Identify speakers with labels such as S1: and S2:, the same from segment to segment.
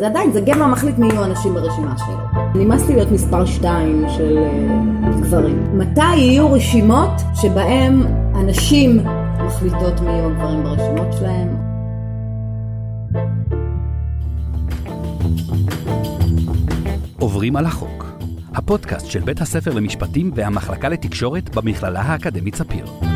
S1: זה עדיין, זה גבר מחליט מי יהיו אנשים ברשימה שלו. נמאס לי להיות מספר 2 של uh, גברים. מתי יהיו רשימות שבהם הנשים מחליטות מי יהיו הגברים ברשימות שלהם?
S2: עוברים על החוק, הפודקאסט של בית הספר למשפטים והמחלקה לתקשורת במכללה האקדמית ספיר.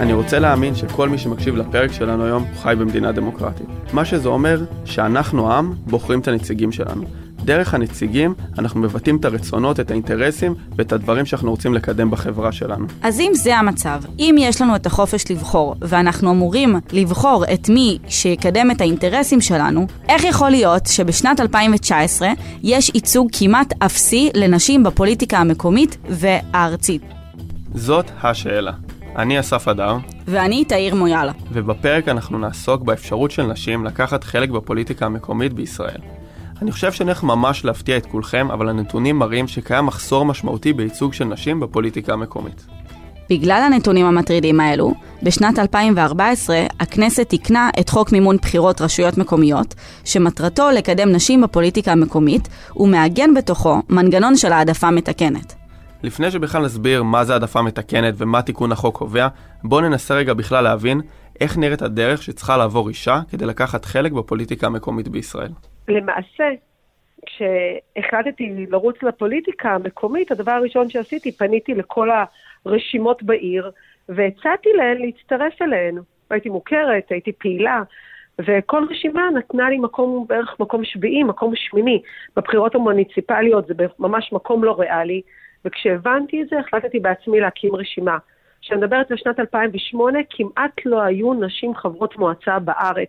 S3: אני רוצה להאמין שכל מי שמקשיב לפרק שלנו היום חי במדינה דמוקרטית. מה שזה אומר שאנחנו העם בוחרים את הנציגים שלנו. דרך הנציגים אנחנו מבטאים את הרצונות, את האינטרסים ואת הדברים שאנחנו רוצים לקדם בחברה שלנו.
S4: אז אם זה המצב, אם יש לנו את החופש לבחור, ואנחנו אמורים לבחור את מי שיקדם את האינטרסים שלנו, איך יכול להיות שבשנת 2019 יש ייצוג כמעט אפסי לנשים בפוליטיקה המקומית והארצית?
S3: זאת השאלה. אני אסף הדר.
S4: ואני תאיר מויאלה.
S3: ובפרק אנחנו נעסוק באפשרות של נשים לקחת חלק בפוליטיקה המקומית בישראל. אני חושב שנלך ממש להפתיע את כולכם, אבל הנתונים מראים שקיים מחסור משמעותי בייצוג של נשים בפוליטיקה המקומית.
S4: בגלל הנתונים המטרידים האלו, בשנת 2014 הכנסת תיקנה את חוק מימון בחירות רשויות מקומיות, שמטרתו לקדם נשים בפוליטיקה המקומית, ומעגן בתוכו מנגנון של העדפה מתקנת.
S3: לפני שבכלל נסביר מה זה העדפה מתקנת ומה תיקון החוק קובע, בואו ננסה רגע בכלל להבין איך נראית הדרך שצריכה לעבור אישה כדי לקחת חלק בפוליטיקה המקומית בישראל.
S5: למעשה, כשהחלטתי לרוץ לפוליטיקה המקומית, הדבר הראשון שעשיתי, פניתי לכל הרשימות בעיר, והצעתי להן להצטרף אליהן. הייתי מוכרת, הייתי פעילה, וכל רשימה נתנה לי מקום, בערך מקום שביעי, מקום שמיני. בבחירות המוניציפליות זה ממש מקום לא ריאלי. וכשהבנתי את זה, החלטתי בעצמי להקים רשימה. כשאני מדברת על שנת 2008, כמעט לא היו נשים חברות מועצה בארץ.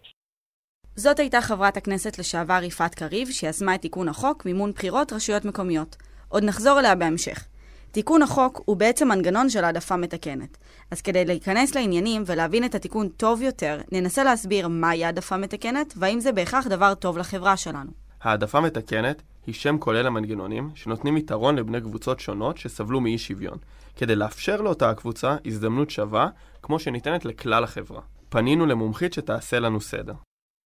S4: זאת הייתה חברת הכנסת לשעבר יפעת קריב, שיזמה את תיקון החוק מימון בחירות רשויות מקומיות. עוד נחזור אליה בהמשך. תיקון החוק הוא בעצם מנגנון של העדפה מתקנת. אז כדי להיכנס לעניינים ולהבין את התיקון טוב יותר, ננסה להסביר מהי העדפה מתקנת, והאם זה בהכרח דבר טוב לחברה שלנו.
S3: העדפה מתקנת היא שם כולל המנגנונים שנותנים יתרון לבני קבוצות שונות שסבלו מאי שוויון, כדי לאפשר לאותה הקבוצה הזדמנות שווה כמו שניתנת לכלל החברה. פנינו למומחית שתעשה לנו סדר.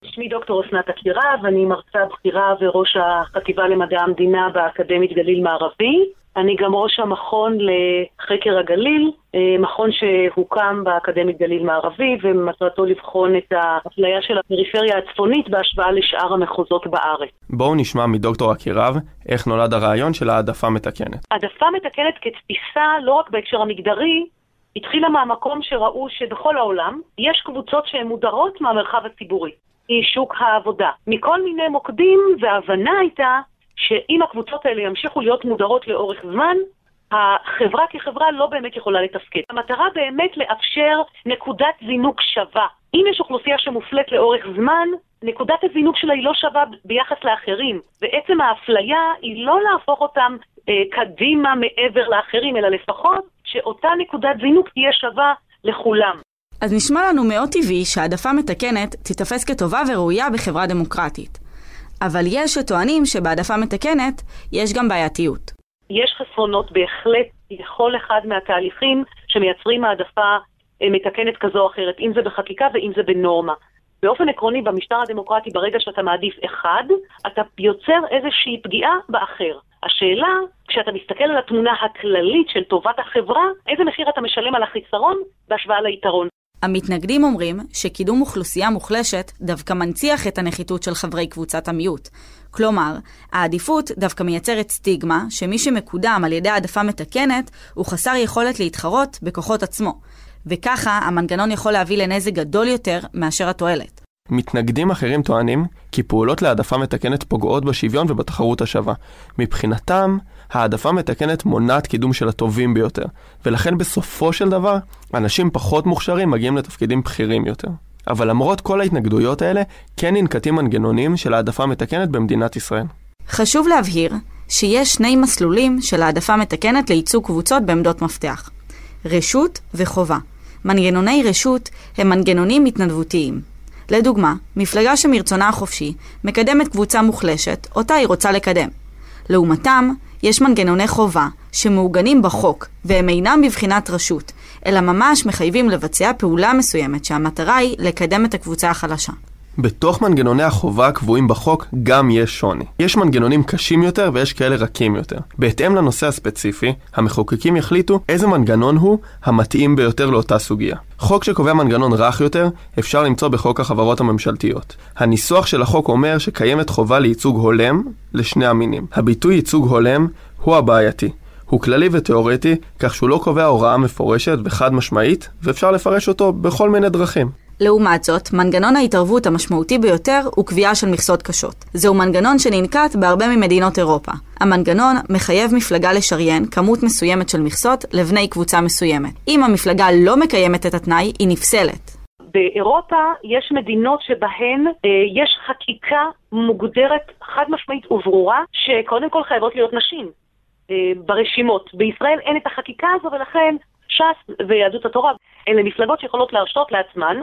S6: שמי דוקטור אסנת עקירה ואני מרצה בכירה וראש החטיבה למדעי המדינה באקדמית גליל מערבי. אני גם ראש המכון לחקר הגליל, אה, מכון שהוקם באקדמית גליל מערבי ומטרתו לבחון את האפליה של הפריפריה הצפונית בהשוואה לשאר המחוזות בארץ.
S3: בואו נשמע מדוקטור אקירב איך נולד הרעיון של העדפה מתקנת.
S6: העדפה מתקנת כתפיסה לא רק בהקשר המגדרי, התחילה מהמקום שראו שבכל העולם יש קבוצות שהן מודרות מהמרחב הציבורי. היא שוק העבודה. מכל מיני מוקדים, וההבנה הייתה שאם הקבוצות האלה ימשיכו להיות מודרות לאורך זמן, החברה כחברה לא באמת יכולה לתפקד. המטרה באמת לאפשר נקודת זינוק שווה. אם יש אוכלוסייה שמופלית לאורך זמן, נקודת הזינוק שלה היא לא שווה ביחס לאחרים. ועצם האפליה היא לא להפוך אותם אה, קדימה מעבר לאחרים, אלא לפחות שאותה נקודת זינוק תהיה שווה לכולם.
S4: אז נשמע לנו מאוד טבעי שהעדפה מתקנת תיתפס כטובה וראויה בחברה דמוקרטית. אבל יש שטוענים שבהעדפה מתקנת יש גם בעייתיות.
S6: יש חסרונות בהחלט לכל אחד מהתהליכים שמייצרים העדפה אה, מתקנת כזו או אחרת, אם זה בחקיקה ואם זה בנורמה. באופן עקרוני, במשטר הדמוקרטי, ברגע שאתה מעדיף אחד, אתה יוצר איזושהי פגיעה באחר. השאלה, כשאתה מסתכל על התמונה הכללית של טובת החברה, איזה מחיר אתה משלם על החיסרון בהשוואה ליתרון.
S4: המתנגדים אומרים שקידום אוכלוסייה מוחלשת דווקא מנציח את הנחיתות של חברי קבוצת המיעוט. כלומר, העדיפות דווקא מייצרת סטיגמה שמי שמקודם על ידי העדפה מתקנת הוא חסר יכולת להתחרות בכוחות עצמו. וככה המנגנון יכול להביא לנזק גדול יותר מאשר התועלת.
S3: מתנגדים אחרים טוענים כי פעולות להעדפה מתקנת פוגעות בשוויון ובתחרות השווה. מבחינתם, העדפה מתקנת מונעת קידום של הטובים ביותר, ולכן בסופו של דבר, אנשים פחות מוכשרים מגיעים לתפקידים בכירים יותר. אבל למרות כל ההתנגדויות האלה, כן ננקטים מנגנונים של העדפה מתקנת במדינת ישראל.
S4: חשוב להבהיר שיש שני מסלולים של העדפה מתקנת לייצוג קבוצות בעמדות מפתח. רשות וחובה. מנגנוני רשות הם מנגנונים התנדבותיים. לדוגמה, מפלגה שמרצונה החופשי מקדמת קבוצה מוחלשת, אותה היא רוצה לקדם. לעומתם, יש מנגנוני חובה שמעוגנים בחוק, והם אינם בבחינת רשות, אלא ממש מחייבים לבצע פעולה מסוימת שהמטרה היא לקדם את הקבוצה החלשה.
S3: בתוך מנגנוני החובה הקבועים בחוק גם יש שוני. יש מנגנונים קשים יותר ויש כאלה רכים יותר. בהתאם לנושא הספציפי, המחוקקים יחליטו איזה מנגנון הוא המתאים ביותר לאותה סוגיה. חוק שקובע מנגנון רך יותר, אפשר למצוא בחוק החברות הממשלתיות. הניסוח של החוק אומר שקיימת חובה לייצוג הולם לשני המינים. הביטוי ייצוג הולם הוא הבעייתי. הוא כללי ותאורטי, כך שהוא לא קובע הוראה מפורשת וחד משמעית, ואפשר לפרש אותו בכל מיני דרכים.
S4: לעומת זאת, מנגנון ההתערבות המשמעותי ביותר הוא קביעה של מכסות קשות. זהו מנגנון שננקט בהרבה ממדינות אירופה. המנגנון מחייב מפלגה לשריין כמות מסוימת של מכסות לבני קבוצה מסוימת. אם המפלגה לא מקיימת את התנאי, היא נפסלת.
S6: באירופה יש מדינות שבהן אה, יש חקיקה מוגדרת חד משמעית וברורה שקודם כל חייבות להיות נשים אה, ברשימות. בישראל אין את החקיקה הזו ולכן ש"ס ויהדות התורה אלה מפלגות שיכולות להרשות לעצמן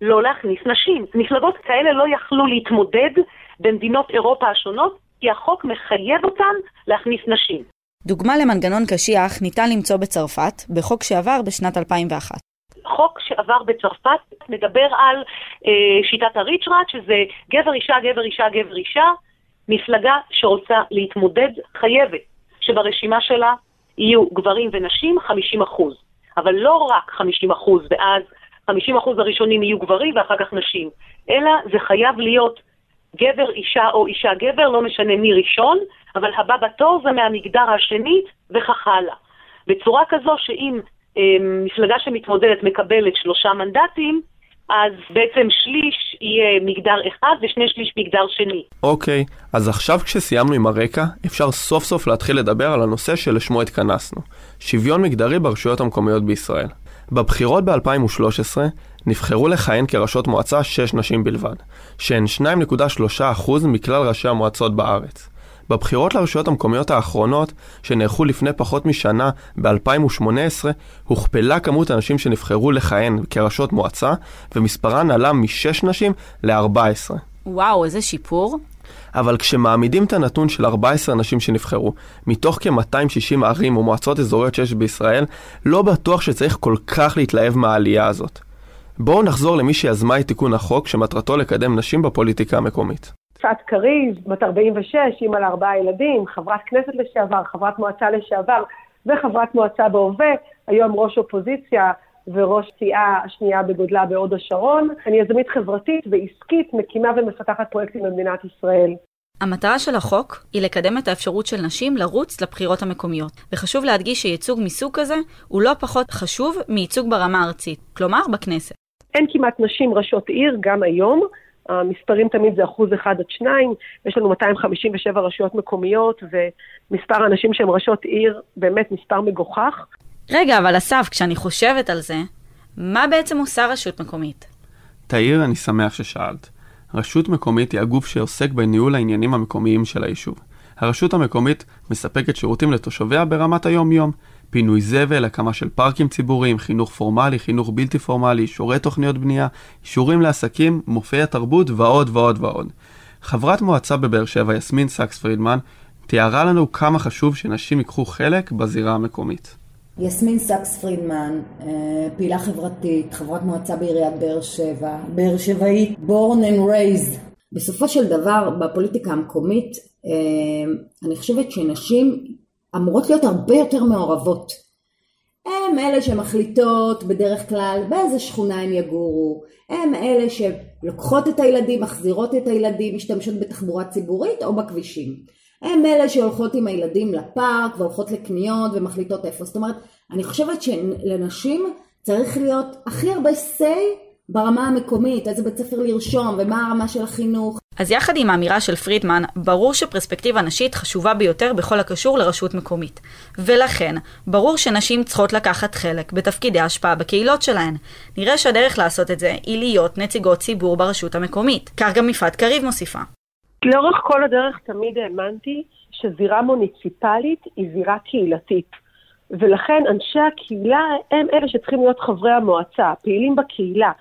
S6: לא להכניס נשים. מפלגות כאלה לא יכלו להתמודד במדינות אירופה השונות, כי החוק מחייב אותן להכניס נשים.
S4: דוגמה למנגנון קשיח ניתן למצוא בצרפת, בחוק שעבר בשנת 2001.
S6: חוק שעבר בצרפת מדבר על אה, שיטת הריצ'ראט, שזה גבר אישה, גבר אישה, גבר אישה. מפלגה שרוצה להתמודד חייבת שברשימה שלה יהיו גברים ונשים 50 אחוז. אבל לא רק 50 אחוז, ואז 50% הראשונים יהיו גברים ואחר כך נשים, אלא זה חייב להיות גבר, אישה או אישה גבר, לא משנה מי ראשון, אבל הבא בתור זה מהמגדר השני וכך הלאה. בצורה כזו שאם אה, מפלגה שמתמודדת מקבלת שלושה מנדטים, אז בעצם שליש יהיה מגדר אחד ושני שליש מגדר שני.
S3: אוקיי, אז עכשיו כשסיימנו עם הרקע, אפשר סוף סוף להתחיל לדבר על הנושא שלשמו התכנסנו, שוויון מגדרי ברשויות המקומיות בישראל. בבחירות ב-2013 נבחרו לכהן כראשות מועצה 6 נשים בלבד, שהן 2.3% מכלל ראשי המועצות בארץ. בבחירות לרשויות המקומיות האחרונות, שנערכו לפני פחות משנה, ב-2018, הוכפלה כמות הנשים שנבחרו לכהן כראשות מועצה, ומספרן עלה מ-6 נשים ל-14.
S4: וואו, איזה שיפור.
S3: אבל כשמעמידים את הנתון של 14 נשים שנבחרו, מתוך כ-260 ערים ומועצות אזוריות שיש בישראל, לא בטוח שצריך כל כך להתלהב מהעלייה הזאת. בואו נחזור למי שיזמה את תיקון החוק שמטרתו לקדם נשים בפוליטיקה המקומית.
S5: יפעת קריב, בת 46, אימא לארבעה ילדים, חברת כנסת לשעבר, חברת מועצה לשעבר וחברת מועצה בהווה, היום ראש אופוזיציה וראש סיעה השנייה בגודלה בהוד השרון. אני יזמית חברתית ועסקית, מקימה ומפתחת פרויקטים במדינת ישראל.
S4: המטרה של החוק היא לקדם את האפשרות של נשים לרוץ לבחירות המקומיות, וחשוב להדגיש שייצוג מסוג כזה הוא לא פחות חשוב מייצוג ברמה הארצית, כלומר בכנסת.
S5: אין כמעט נשים ראשות עיר, גם היום. המספרים תמיד זה אחוז אחד עד שניים, יש לנו 257 רשויות מקומיות, ומספר האנשים שהם ראשות עיר באמת מספר מגוחך.
S4: רגע, אבל אסף, כשאני חושבת על זה, מה בעצם עושה רשות מקומית?
S3: תאיר, אני שמח ששאלת. רשות מקומית היא הגוף שעוסק בניהול העניינים המקומיים של היישוב. הרשות המקומית מספקת שירותים לתושביה ברמת היום-יום. פינוי זבל, הקמה של פארקים ציבוריים, חינוך פורמלי, חינוך בלתי פורמלי, אישורי תוכניות בנייה, אישורים לעסקים, מופעי התרבות ועוד ועוד ועוד. חברת מועצה בבאר שבע, יסמין סאקס פרידמן, תיארה לנו כמה חשוב שנשים ייקחו חלק בזירה המקומית.
S1: יסמין סאקס פרידמן, אה, פעילה חברתית, חברת מועצה בעיריית באר שבע, באר שבעית, born and raised. בסופו של דבר, בפוליטיקה המקומית, אה, אני חושבת שנשים אמורות להיות הרבה יותר מעורבות. הם אלה שמחליטות בדרך כלל באיזה שכונה הם יגורו, הם אלה שלוקחות את הילדים, מחזירות את הילדים, משתמשות בתחבורה ציבורית או בכבישים. הם אלה שהולכות עם הילדים לפארק והולכות לקניות ומחליטות איפה. זאת אומרת, אני חושבת שלנשים צריך להיות הכי הרבה say ברמה המקומית, איזה בית ספר לרשום ומה הרמה של החינוך.
S4: אז יחד עם האמירה של פרידמן, ברור שפרספקטיבה נשית חשובה ביותר בכל הקשור לרשות מקומית. ולכן, ברור שנשים צריכות לקחת חלק בתפקידי השפעה בקהילות שלהן. נראה שהדרך לעשות את זה היא להיות נציגות ציבור ברשות המקומית. כך גם יפעת קריב מוסיפה.
S5: לאורך כל הדרך תמיד האמנתי שזירה מוניציפלית היא זירה קהילתית. ולכן אנשי הקהילה הם אלה שצריכים להיות חברי המועצה, פעילים בקהילה.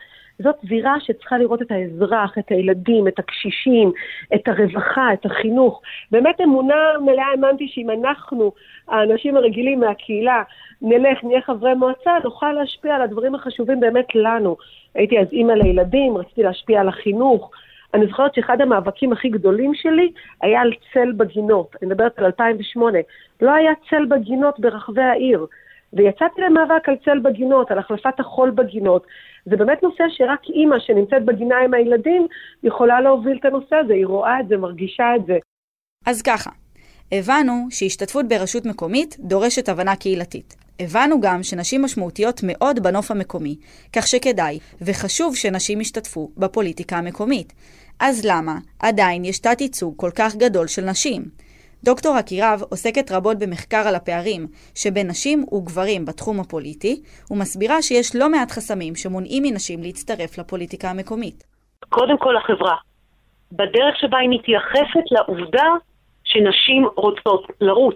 S5: זאת זירה שצריכה לראות את האזרח, את הילדים, את הקשישים, את הרווחה, את החינוך. באמת אמונה מלאה האמנתי שאם אנחנו, האנשים הרגילים מהקהילה, נלך, נהיה חברי מועצה, נוכל להשפיע על הדברים החשובים באמת לנו. הייתי אז אימא לילדים, רציתי להשפיע על החינוך. אני זוכרת שאחד המאבקים הכי גדולים שלי היה על צל בגינות. אני מדברת על 2008. לא היה צל בגינות ברחבי העיר. ויצאתי למאבק על צל בגינות, על החלפת החול בגינות. זה באמת נושא שרק אימא שנמצאת בגינה עם הילדים יכולה להוביל את הנושא הזה, היא רואה את זה, מרגישה את זה.
S4: אז ככה, הבנו שהשתתפות ברשות מקומית דורשת הבנה קהילתית. הבנו גם שנשים משמעותיות מאוד בנוף המקומי, כך שכדאי וחשוב שנשים ישתתפו בפוליטיקה המקומית. אז למה עדיין יש תת ייצוג כל כך גדול של נשים? דוקטור עקירב עוסקת רבות במחקר על הפערים שבין נשים וגברים בתחום הפוליטי, ומסבירה שיש לא מעט חסמים שמונעים מנשים להצטרף לפוליטיקה המקומית.
S6: קודם כל החברה. בדרך שבה היא מתייחסת לעובדה שנשים רוצות לרוץ.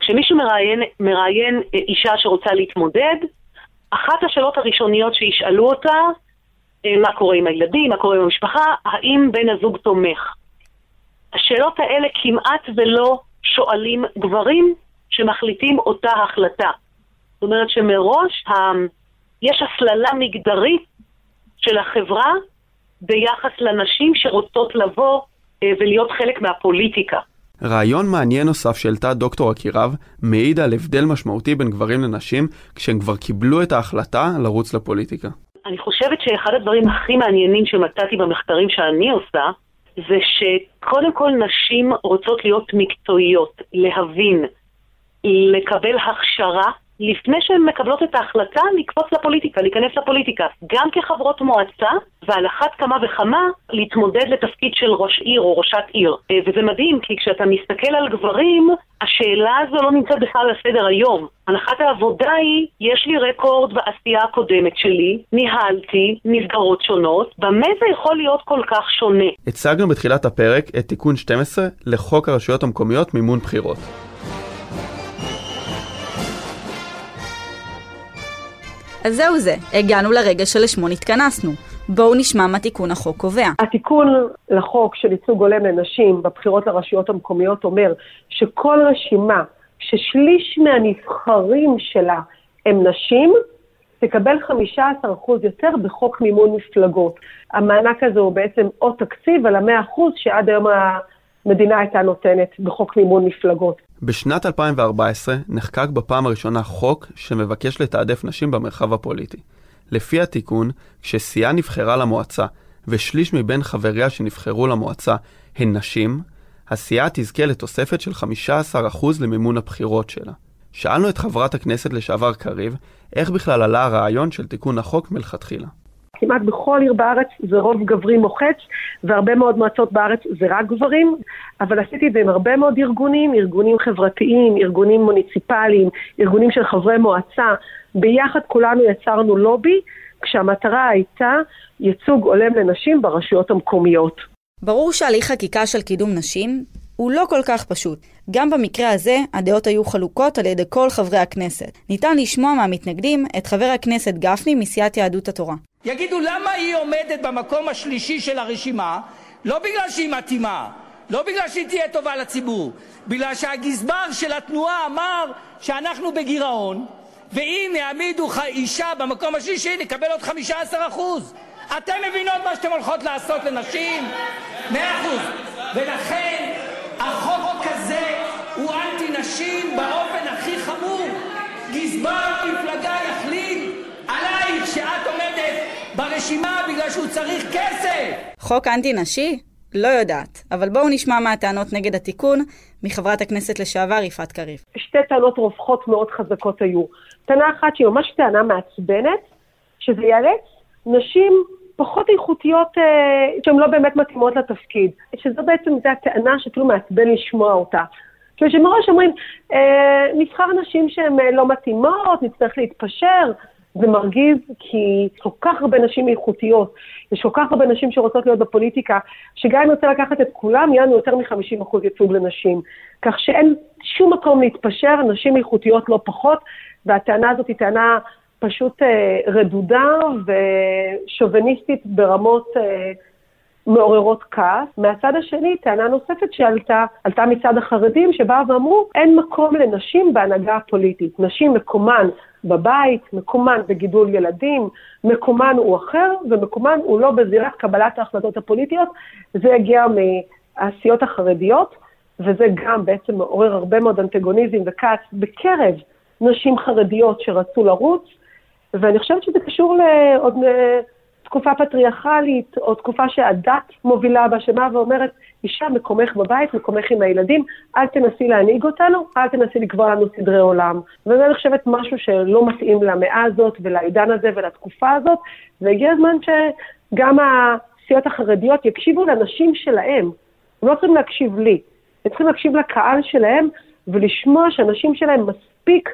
S6: כשמישהו מראיין, מראיין אישה שרוצה להתמודד, אחת השאלות הראשוניות שישאלו אותה, אה, מה קורה עם הילדים, מה קורה עם המשפחה, האם בן הזוג תומך. השאלות האלה כמעט ולא שואלים גברים שמחליטים אותה החלטה. זאת אומרת שמראש ה... יש הסללה מגדרית של החברה ביחס לנשים שרוצות לבוא אה, ולהיות חלק מהפוליטיקה.
S3: רעיון מעניין נוסף שהעלתה דוקטור אקירב מעיד על הבדל משמעותי בין גברים לנשים כשהם כבר קיבלו את ההחלטה לרוץ לפוליטיקה.
S6: אני חושבת שאחד הדברים הכי מעניינים שמצאתי במחקרים שאני עושה זה שקודם כל נשים רוצות להיות מקצועיות, להבין, לקבל הכשרה לפני שהן מקבלות את ההחלטה לקפוץ לפוליטיקה, להיכנס לפוליטיקה. גם כחברות מועצה, ועל אחת כמה וכמה להתמודד לתפקיד של ראש עיר או ראשת עיר. אה, וזה מדהים, כי כשאתה מסתכל על גברים, השאלה הזו לא נמצאת בכלל על סדר היום. הנחת העבודה היא, יש לי רקורד בעשייה הקודמת שלי, ניהלתי מסגרות שונות, במה זה יכול להיות כל כך שונה?
S3: הצגנו בתחילת הפרק את תיקון 12 לחוק הרשויות המקומיות מימון בחירות.
S4: אז זהו זה, הגענו לרגע שלשמו נתכנסנו. בואו נשמע מה תיקון החוק קובע.
S5: התיקון לחוק של ייצוג הולם לנשים בבחירות לרשויות המקומיות אומר שכל רשימה ששליש מהנבחרים שלה הם נשים, תקבל 15% יותר בחוק מימון מפלגות. המענק הזה הוא בעצם או תקציב על ה-100% שעד היום המדינה הייתה נותנת בחוק מימון מפלגות.
S3: בשנת 2014 נחקק בפעם הראשונה חוק שמבקש לתעדף נשים במרחב הפוליטי. לפי התיקון, כשסיעה נבחרה למועצה ושליש מבין חבריה שנבחרו למועצה הן נשים, הסיעה תזכה לתוספת של 15% למימון הבחירות שלה. שאלנו את חברת הכנסת לשעבר קריב, איך בכלל עלה הרעיון של תיקון החוק מלכתחילה.
S5: כמעט בכל עיר בארץ זה רוב גברי מוחץ, והרבה מאוד מועצות בארץ זה רק גברים, אבל עשיתי את זה עם הרבה מאוד ארגונים, ארגונים חברתיים, ארגונים מוניציפליים, ארגונים של חברי מועצה. ביחד כולנו יצרנו לובי, כשהמטרה הייתה ייצוג הולם לנשים ברשויות המקומיות.
S4: ברור שהליך חקיקה של קידום נשים הוא לא כל כך פשוט. גם במקרה הזה, הדעות היו חלוקות על ידי כל חברי הכנסת. ניתן לשמוע מהמתנגדים את חבר הכנסת גפני מסיעת יהדות התורה.
S7: יגידו למה היא עומדת במקום השלישי של הרשימה, לא בגלל שהיא מתאימה, לא בגלל שהיא תהיה טובה לציבור, בגלל שהגזבר של התנועה אמר שאנחנו בגירעון, ואם יעמידו אישה במקום השלישי נקבל עוד 15%. אתם מבינות מה שאתם הולכות לעשות לנשים? מאה אחוז. ולכן אנטי-נשים באופן הכי חמור. גזבר מפלגה יחליט עלייך שאת עומדת ברשימה בגלל שהוא צריך כסף.
S4: חוק אנטי-נשי? לא יודעת, אבל בואו נשמע מה הטענות נגד התיקון מחברת הכנסת לשעבר יפעת קריב.
S5: שתי טענות רווחות מאוד חזקות היו. טענה אחת שהיא ממש טענה מעצבנת, שזה יאלץ נשים פחות איכותיות אה, שהן לא באמת מתאימות לתפקיד. שזו בעצם, זו הטענה שאפילו מעצבן לשמוע אותה. כאילו שמראש אומרים, אה, נבחר נשים שהן אה, לא מתאימות, נצטרך להתפשר. זה מרגיז כי יש כל כך הרבה נשים איכותיות, יש כל כך הרבה נשים שרוצות להיות בפוליטיקה, שגם אם נרצה לקחת את כולם, יהיה לנו יותר מ-50% ייצוג לנשים. כך שאין שום מקום להתפשר, נשים איכותיות לא פחות, והטענה הזאת היא טענה פשוט אה, רדודה ושוביניסטית ברמות אה, מעוררות כעס. מהצד השני, טענה נוספת שעלתה, עלתה מצד החרדים, שבאו ואמרו, אין מקום לנשים בהנהגה הפוליטית. נשים מקומן בבית, מקומן בגידול ילדים, מקומן הוא אחר, ומקומן הוא לא בזירת קבלת ההחלטות הפוליטיות. זה הגיע מהסיעות החרדיות, וזה גם בעצם מעורר הרבה מאוד אנטגוניזם וכעס בקרב נשים חרדיות שרצו לרוץ, ואני חושבת שזה קשור לעוד תקופה פטריארכלית, או תקופה שהדת מובילה בה, שבאה ואומרת, אישה, מקומך בבית, מקומך עם הילדים, אל תנסי להנהיג אותנו, אל תנסי לקבוע לנו סדרי עולם. וזה, אני חושבת, משהו שלא מתאים למאה הזאת ולעידן הזה ולתקופה הזאת, והגיע הזמן שגם הסיעות החרדיות יקשיבו לנשים שלהם. הם לא צריכים להקשיב לי, הם צריכים להקשיב לקהל שלהם ולשמוע שהנשים שלהם מספיק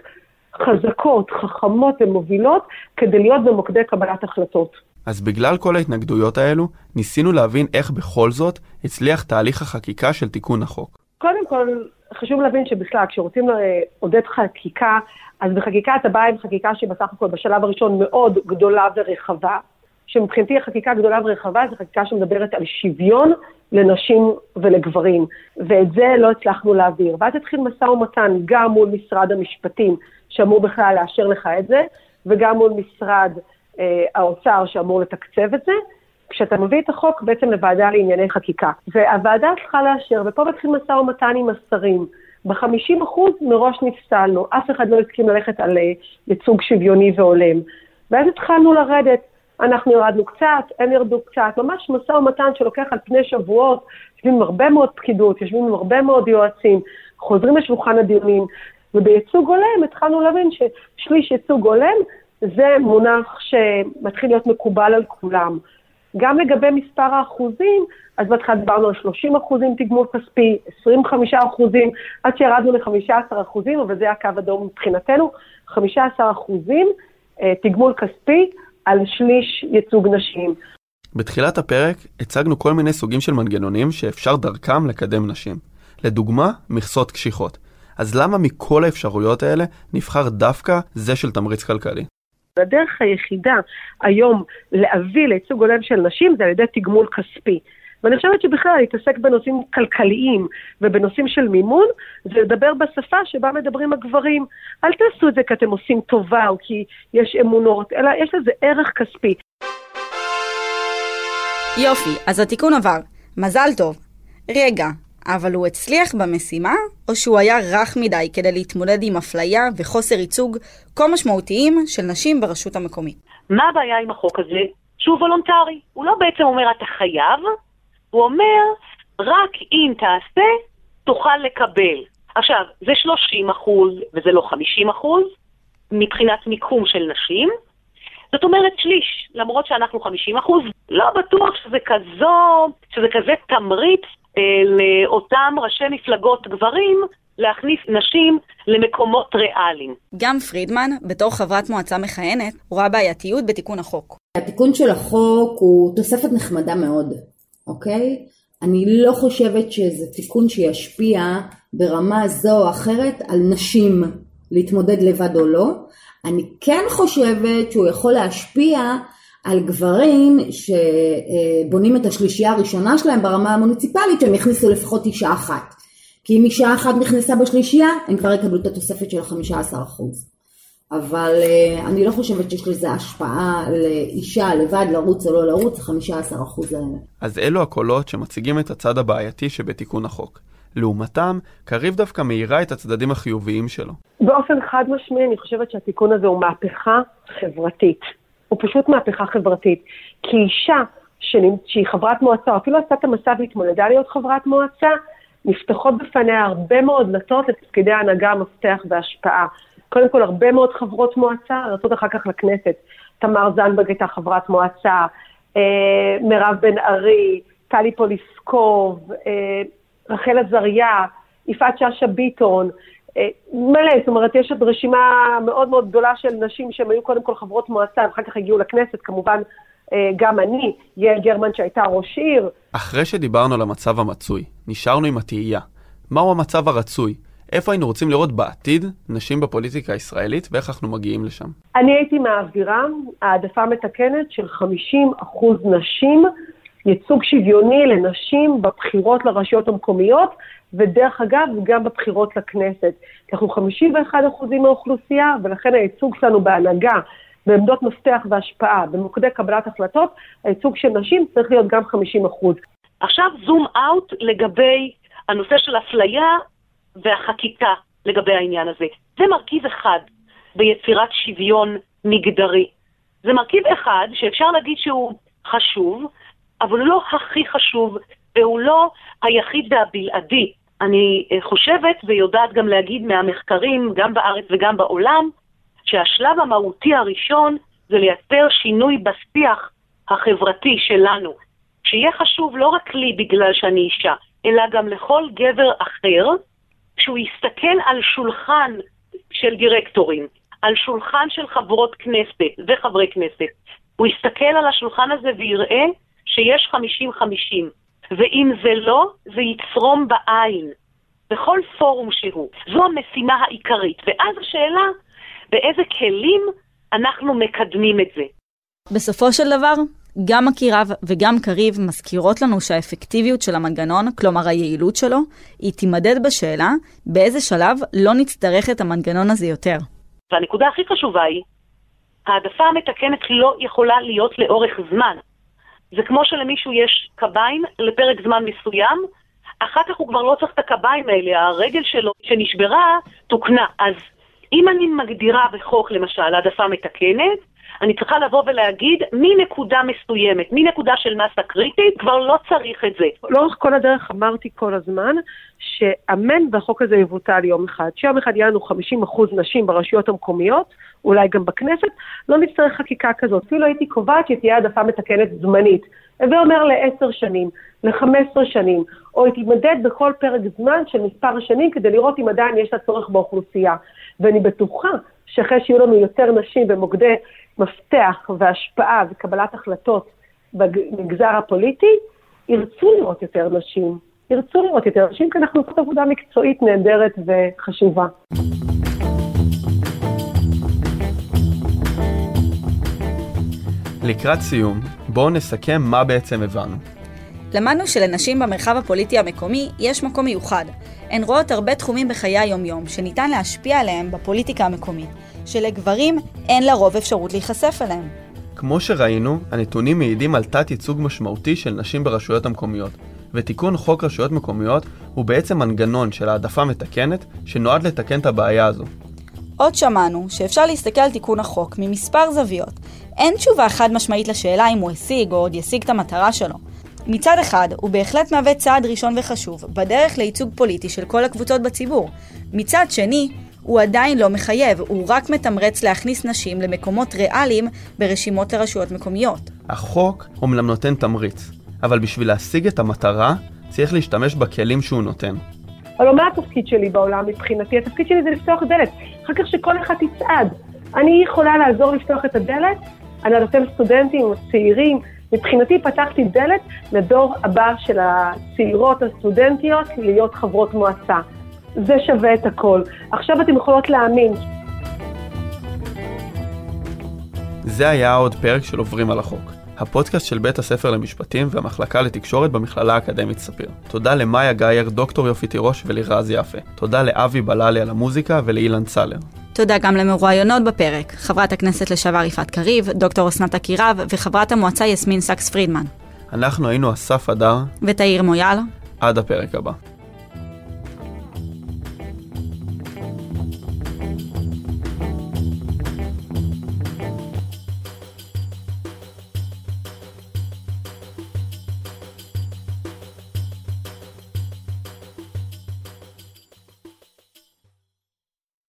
S5: חזקות, חכמות ומובילות כדי להיות במוקדי קבלת החלטות.
S3: אז בגלל כל ההתנגדויות האלו, ניסינו להבין איך בכל זאת הצליח תהליך החקיקה של תיקון החוק.
S5: קודם כל, חשוב להבין שבכלל, כשרוצים לעודד חקיקה, אז בחקיקה אתה בא עם חקיקה שהיא בסך הכל בשלב הראשון מאוד גדולה ורחבה, שמבחינתי החקיקה גדולה ורחבה זו חקיקה שמדברת על שוויון לנשים ולגברים, ואת זה לא הצלחנו להעביר. ואז התחיל משא ומתן גם מול משרד המשפטים, שאמור בכלל לאשר לך את זה, וגם מול משרד האוצר שאמור לתקצב את זה. כשאתה מביא את החוק בעצם לוועדה לענייני חקיקה, והוועדה צריכה לאשר, ופה מתחיל משא ומתן עם השרים. ב-50% מראש נפסלנו, אף אחד לא הסכים ללכת על אה, ייצוג שוויוני והולם. ואז התחלנו לרדת. אנחנו ירדנו קצת, הם ירדו קצת, ממש משא ומתן שלוקח על פני שבועות, יושבים עם הרבה מאוד פקידות, יושבים עם הרבה מאוד יועצים, חוזרים לשולחן הדיונים, ובייצוג הולם התחלנו להבין ששליש ייצוג הולם זה מונח שמתחיל להיות מקובל על כולם. גם לגבי מספר האחוזים, אז בהתחלה דיברנו על 30 אחוזים תגמול כספי, 25 אחוזים, עד שירדנו ל-15 אחוזים, אבל זה הקו אדום מבחינתנו, 15 אחוזים אה, תגמול כספי על שליש ייצוג נשים.
S3: בתחילת הפרק הצגנו כל מיני סוגים של מנגנונים שאפשר דרכם לקדם נשים. לדוגמה, מכסות קשיחות. אז למה מכל האפשרויות האלה נבחר דווקא זה של תמריץ כלכלי?
S5: הדרך היחידה היום להביא לייצוג הולם של נשים זה על ידי תגמול כספי. ואני חושבת שבכלל להתעסק בנושאים כלכליים ובנושאים של מימון, זה לדבר בשפה שבה מדברים הגברים. אל תעשו את זה כי אתם עושים טובה או כי יש אמונות, אלא יש לזה ערך כספי.
S4: יופי, אז התיקון עבר. מזל טוב. רגע, אבל הוא הצליח במשימה, או שהוא היה רך מדי כדי להתמודד עם אפליה וחוסר ייצוג כה משמעותיים של נשים ברשות המקומית?
S6: מה הבעיה עם החוק הזה? שהוא וולונטרי. הוא לא בעצם אומר אתה חייב, הוא אומר רק אם תעשה, תוכל לקבל. עכשיו, זה 30 אחוז וזה לא 50 אחוז מבחינת מיקום של נשים. זאת אומרת שליש, למרות שאנחנו 50 אחוז, לא בטוח שזה כזו, שזה כזה תמריץ לאותם ראשי מפלגות גברים להכניס נשים למקומות ריאליים.
S4: גם פרידמן, בתור חברת מועצה מכהנת, רואה בעייתיות בתיקון החוק.
S1: התיקון של החוק הוא תוספת נחמדה מאוד, אוקיי? אני לא חושבת שזה תיקון שישפיע ברמה זו או אחרת על נשים להתמודד לבד או לא. אני כן חושבת שהוא יכול להשפיע על גברים שבונים את השלישייה הראשונה שלהם ברמה המוניציפלית שהם יכניסו לפחות אישה אחת. כי אם אישה אחת נכנסה בשלישייה הם כבר יקבלו את התוספת של ה-15%. אבל uh, אני לא חושבת שיש לזה השפעה לאישה לבד לרוץ או לא לרוץ, ה-15% האלה.
S3: אז אלו הקולות שמציגים את הצד הבעייתי שבתיקון החוק. לעומתם, קריב דווקא מאירה את הצדדים החיוביים שלו.
S5: באופן חד משמעי, אני חושבת שהתיקון הזה הוא מהפכה חברתית. הוא פשוט מהפכה חברתית. כי אישה שהיא חברת מועצה, או אפילו עשתה את המסע והתמודדה להיות חברת מועצה, נפתחות בפניה הרבה מאוד דלתות לתפקידי ההנהגה, מפתח והשפעה. קודם כל, הרבה מאוד חברות מועצה רצות אחר כך לכנסת. תמר זנדברג הייתה חברת מועצה, אה, מירב בן ארי, טלי פוליסקוב, אה, רחל עזריה, יפעת שאשא ביטון, מלא, זאת אומרת, יש עוד רשימה מאוד מאוד גדולה של נשים שהן היו קודם כל חברות מועצה, ואחר כך הגיעו לכנסת, כמובן אה, גם אני, יעל גרמן שהייתה ראש עיר.
S3: אחרי שדיברנו על המצב המצוי, נשארנו עם התהייה. מהו המצב הרצוי? איפה היינו רוצים לראות בעתיד נשים בפוליטיקה הישראלית ואיך אנחנו מגיעים לשם.
S5: אני הייתי מעבירה העדפה מתקנת של 50% נשים, ייצוג שוויוני לנשים בבחירות לרשויות המקומיות, ודרך אגב, גם בבחירות לכנסת. אנחנו 51% מהאוכלוסייה, ולכן הייצוג שלנו בהנהגה, בעמדות מפתח והשפעה, במוקדי קבלת החלטות, הייצוג של נשים צריך להיות גם 50%.
S6: עכשיו זום אאוט לגבי הנושא של אפליה והחקיקה לגבי העניין הזה. זה מרכיב אחד ביצירת שוויון מגדרי. זה מרכיב אחד שאפשר להגיד שהוא חשוב, אבל לא הכי חשוב, והוא לא היחיד והבלעדי. אני אה, חושבת ויודעת גם להגיד מהמחקרים, גם בארץ וגם בעולם, שהשלב המהותי הראשון זה לייצר שינוי בשיח החברתי שלנו, שיהיה חשוב לא רק לי בגלל שאני אישה, אלא גם לכל גבר אחר, שהוא יסתכל על שולחן של דירקטורים, על שולחן של חברות כנסת וחברי כנסת. הוא יסתכל על השולחן הזה ויראה שיש 50-50, ואם זה לא, זה יצרום בעין, בכל פורום שהוא. זו המשימה העיקרית. ואז השאלה, באיזה כלים אנחנו מקדמים את זה.
S4: בסופו של דבר, גם עקירב וגם קריב מזכירות לנו שהאפקטיביות של המנגנון, כלומר היעילות שלו, היא תימדד בשאלה באיזה שלב לא נצטרך את המנגנון הזה יותר.
S6: והנקודה הכי חשובה היא, העדפה המתקנת לא יכולה להיות לאורך זמן. זה כמו שלמישהו יש קביים לפרק זמן מסוים, אחר כך הוא כבר לא צריך את הקביים האלה, הרגל שלו שנשברה תוקנה. אז אם אני מגדירה בחוק למשל העדפה מתקנת, אני צריכה לבוא ולהגיד, מנקודה מסוימת, מנקודה של מסה קריטית, כבר לא צריך את זה.
S5: לאורך כל הדרך אמרתי כל הזמן, שאמן והחוק הזה יבוטל יום אחד. שיום אחד יהיה לנו 50% נשים ברשויות המקומיות, אולי גם בכנסת, לא נצטרך חקיקה כזאת. אפילו הייתי קובעת שתהיה העדפה מתקנת זמנית. הווה אומר לעשר שנים, ל-15 שנים, או היא תימדד בכל פרק זמן של מספר שנים כדי לראות אם עדיין יש לה צורך באוכלוסייה. ואני בטוחה שאחרי שיהיו לנו יותר נשים במוקדי מפתח והשפעה וקבלת החלטות במגזר הפוליטי, ירצו לראות יותר נשים. ירצו לראות יותר נשים, כי אנחנו עושות עבודה מקצועית נהדרת וחשובה.
S3: לקראת סיום, בואו נסכם מה בעצם הבנו.
S4: למדנו שלנשים במרחב הפוליטי המקומי יש מקום מיוחד. הן רואות הרבה תחומים בחיי היומיום שניתן להשפיע עליהם בפוליטיקה המקומית, שלגברים אין לרוב אפשרות להיחשף אליהם.
S3: כמו שראינו, הנתונים מעידים על תת-ייצוג משמעותי של נשים ברשויות המקומיות, ותיקון חוק רשויות מקומיות הוא בעצם מנגנון של העדפה מתקנת שנועד לתקן את הבעיה הזו.
S4: עוד שמענו שאפשר להסתכל על תיקון החוק ממספר זוויות. אין תשובה חד משמעית לשאלה אם הוא השיג או עוד ישיג את המטרה שלו. מצד אחד, הוא בהחלט מהווה צעד ראשון וחשוב בדרך לייצוג פוליטי של כל הקבוצות בציבור. מצד שני, הוא עדיין לא מחייב, הוא רק מתמרץ להכניס נשים למקומות ריאליים ברשימות לרשויות מקומיות.
S3: החוק אומנם נותן תמריץ, אבל בשביל להשיג את המטרה, צריך להשתמש בכלים שהוא נותן.
S5: הלוא מה התפקיד שלי בעולם מבחינתי? התפקיד שלי זה לפתוח דלת. אחר כך שכל אחד תצעד. אני יכולה לעזור לפתוח את הדלת, אני נותן סטודנטים צעירים. מבחינתי פתחתי דלת לדור הבא של הצעירות הסטודנטיות להיות חברות מועצה. זה שווה את הכל. עכשיו אתם יכולות להאמין.
S3: זה היה עוד פרק של עוברים על החוק. הפודקאסט של בית הספר למשפטים והמחלקה לתקשורת במכללה האקדמית ספיר. תודה למאיה גאייר, דוקטור יופי תירוש ולירז יפה. תודה לאבי בללי על המוזיקה ולאילן צלר.
S4: תודה גם למרואיינות בפרק, חברת הכנסת לשעבר יפעת קריב, דוקטור אסנת אקירב וחברת המועצה יסמין סאקס פרידמן.
S3: אנחנו היינו אסף הדר
S4: ותאיר מויאל.
S3: עד הפרק הבא.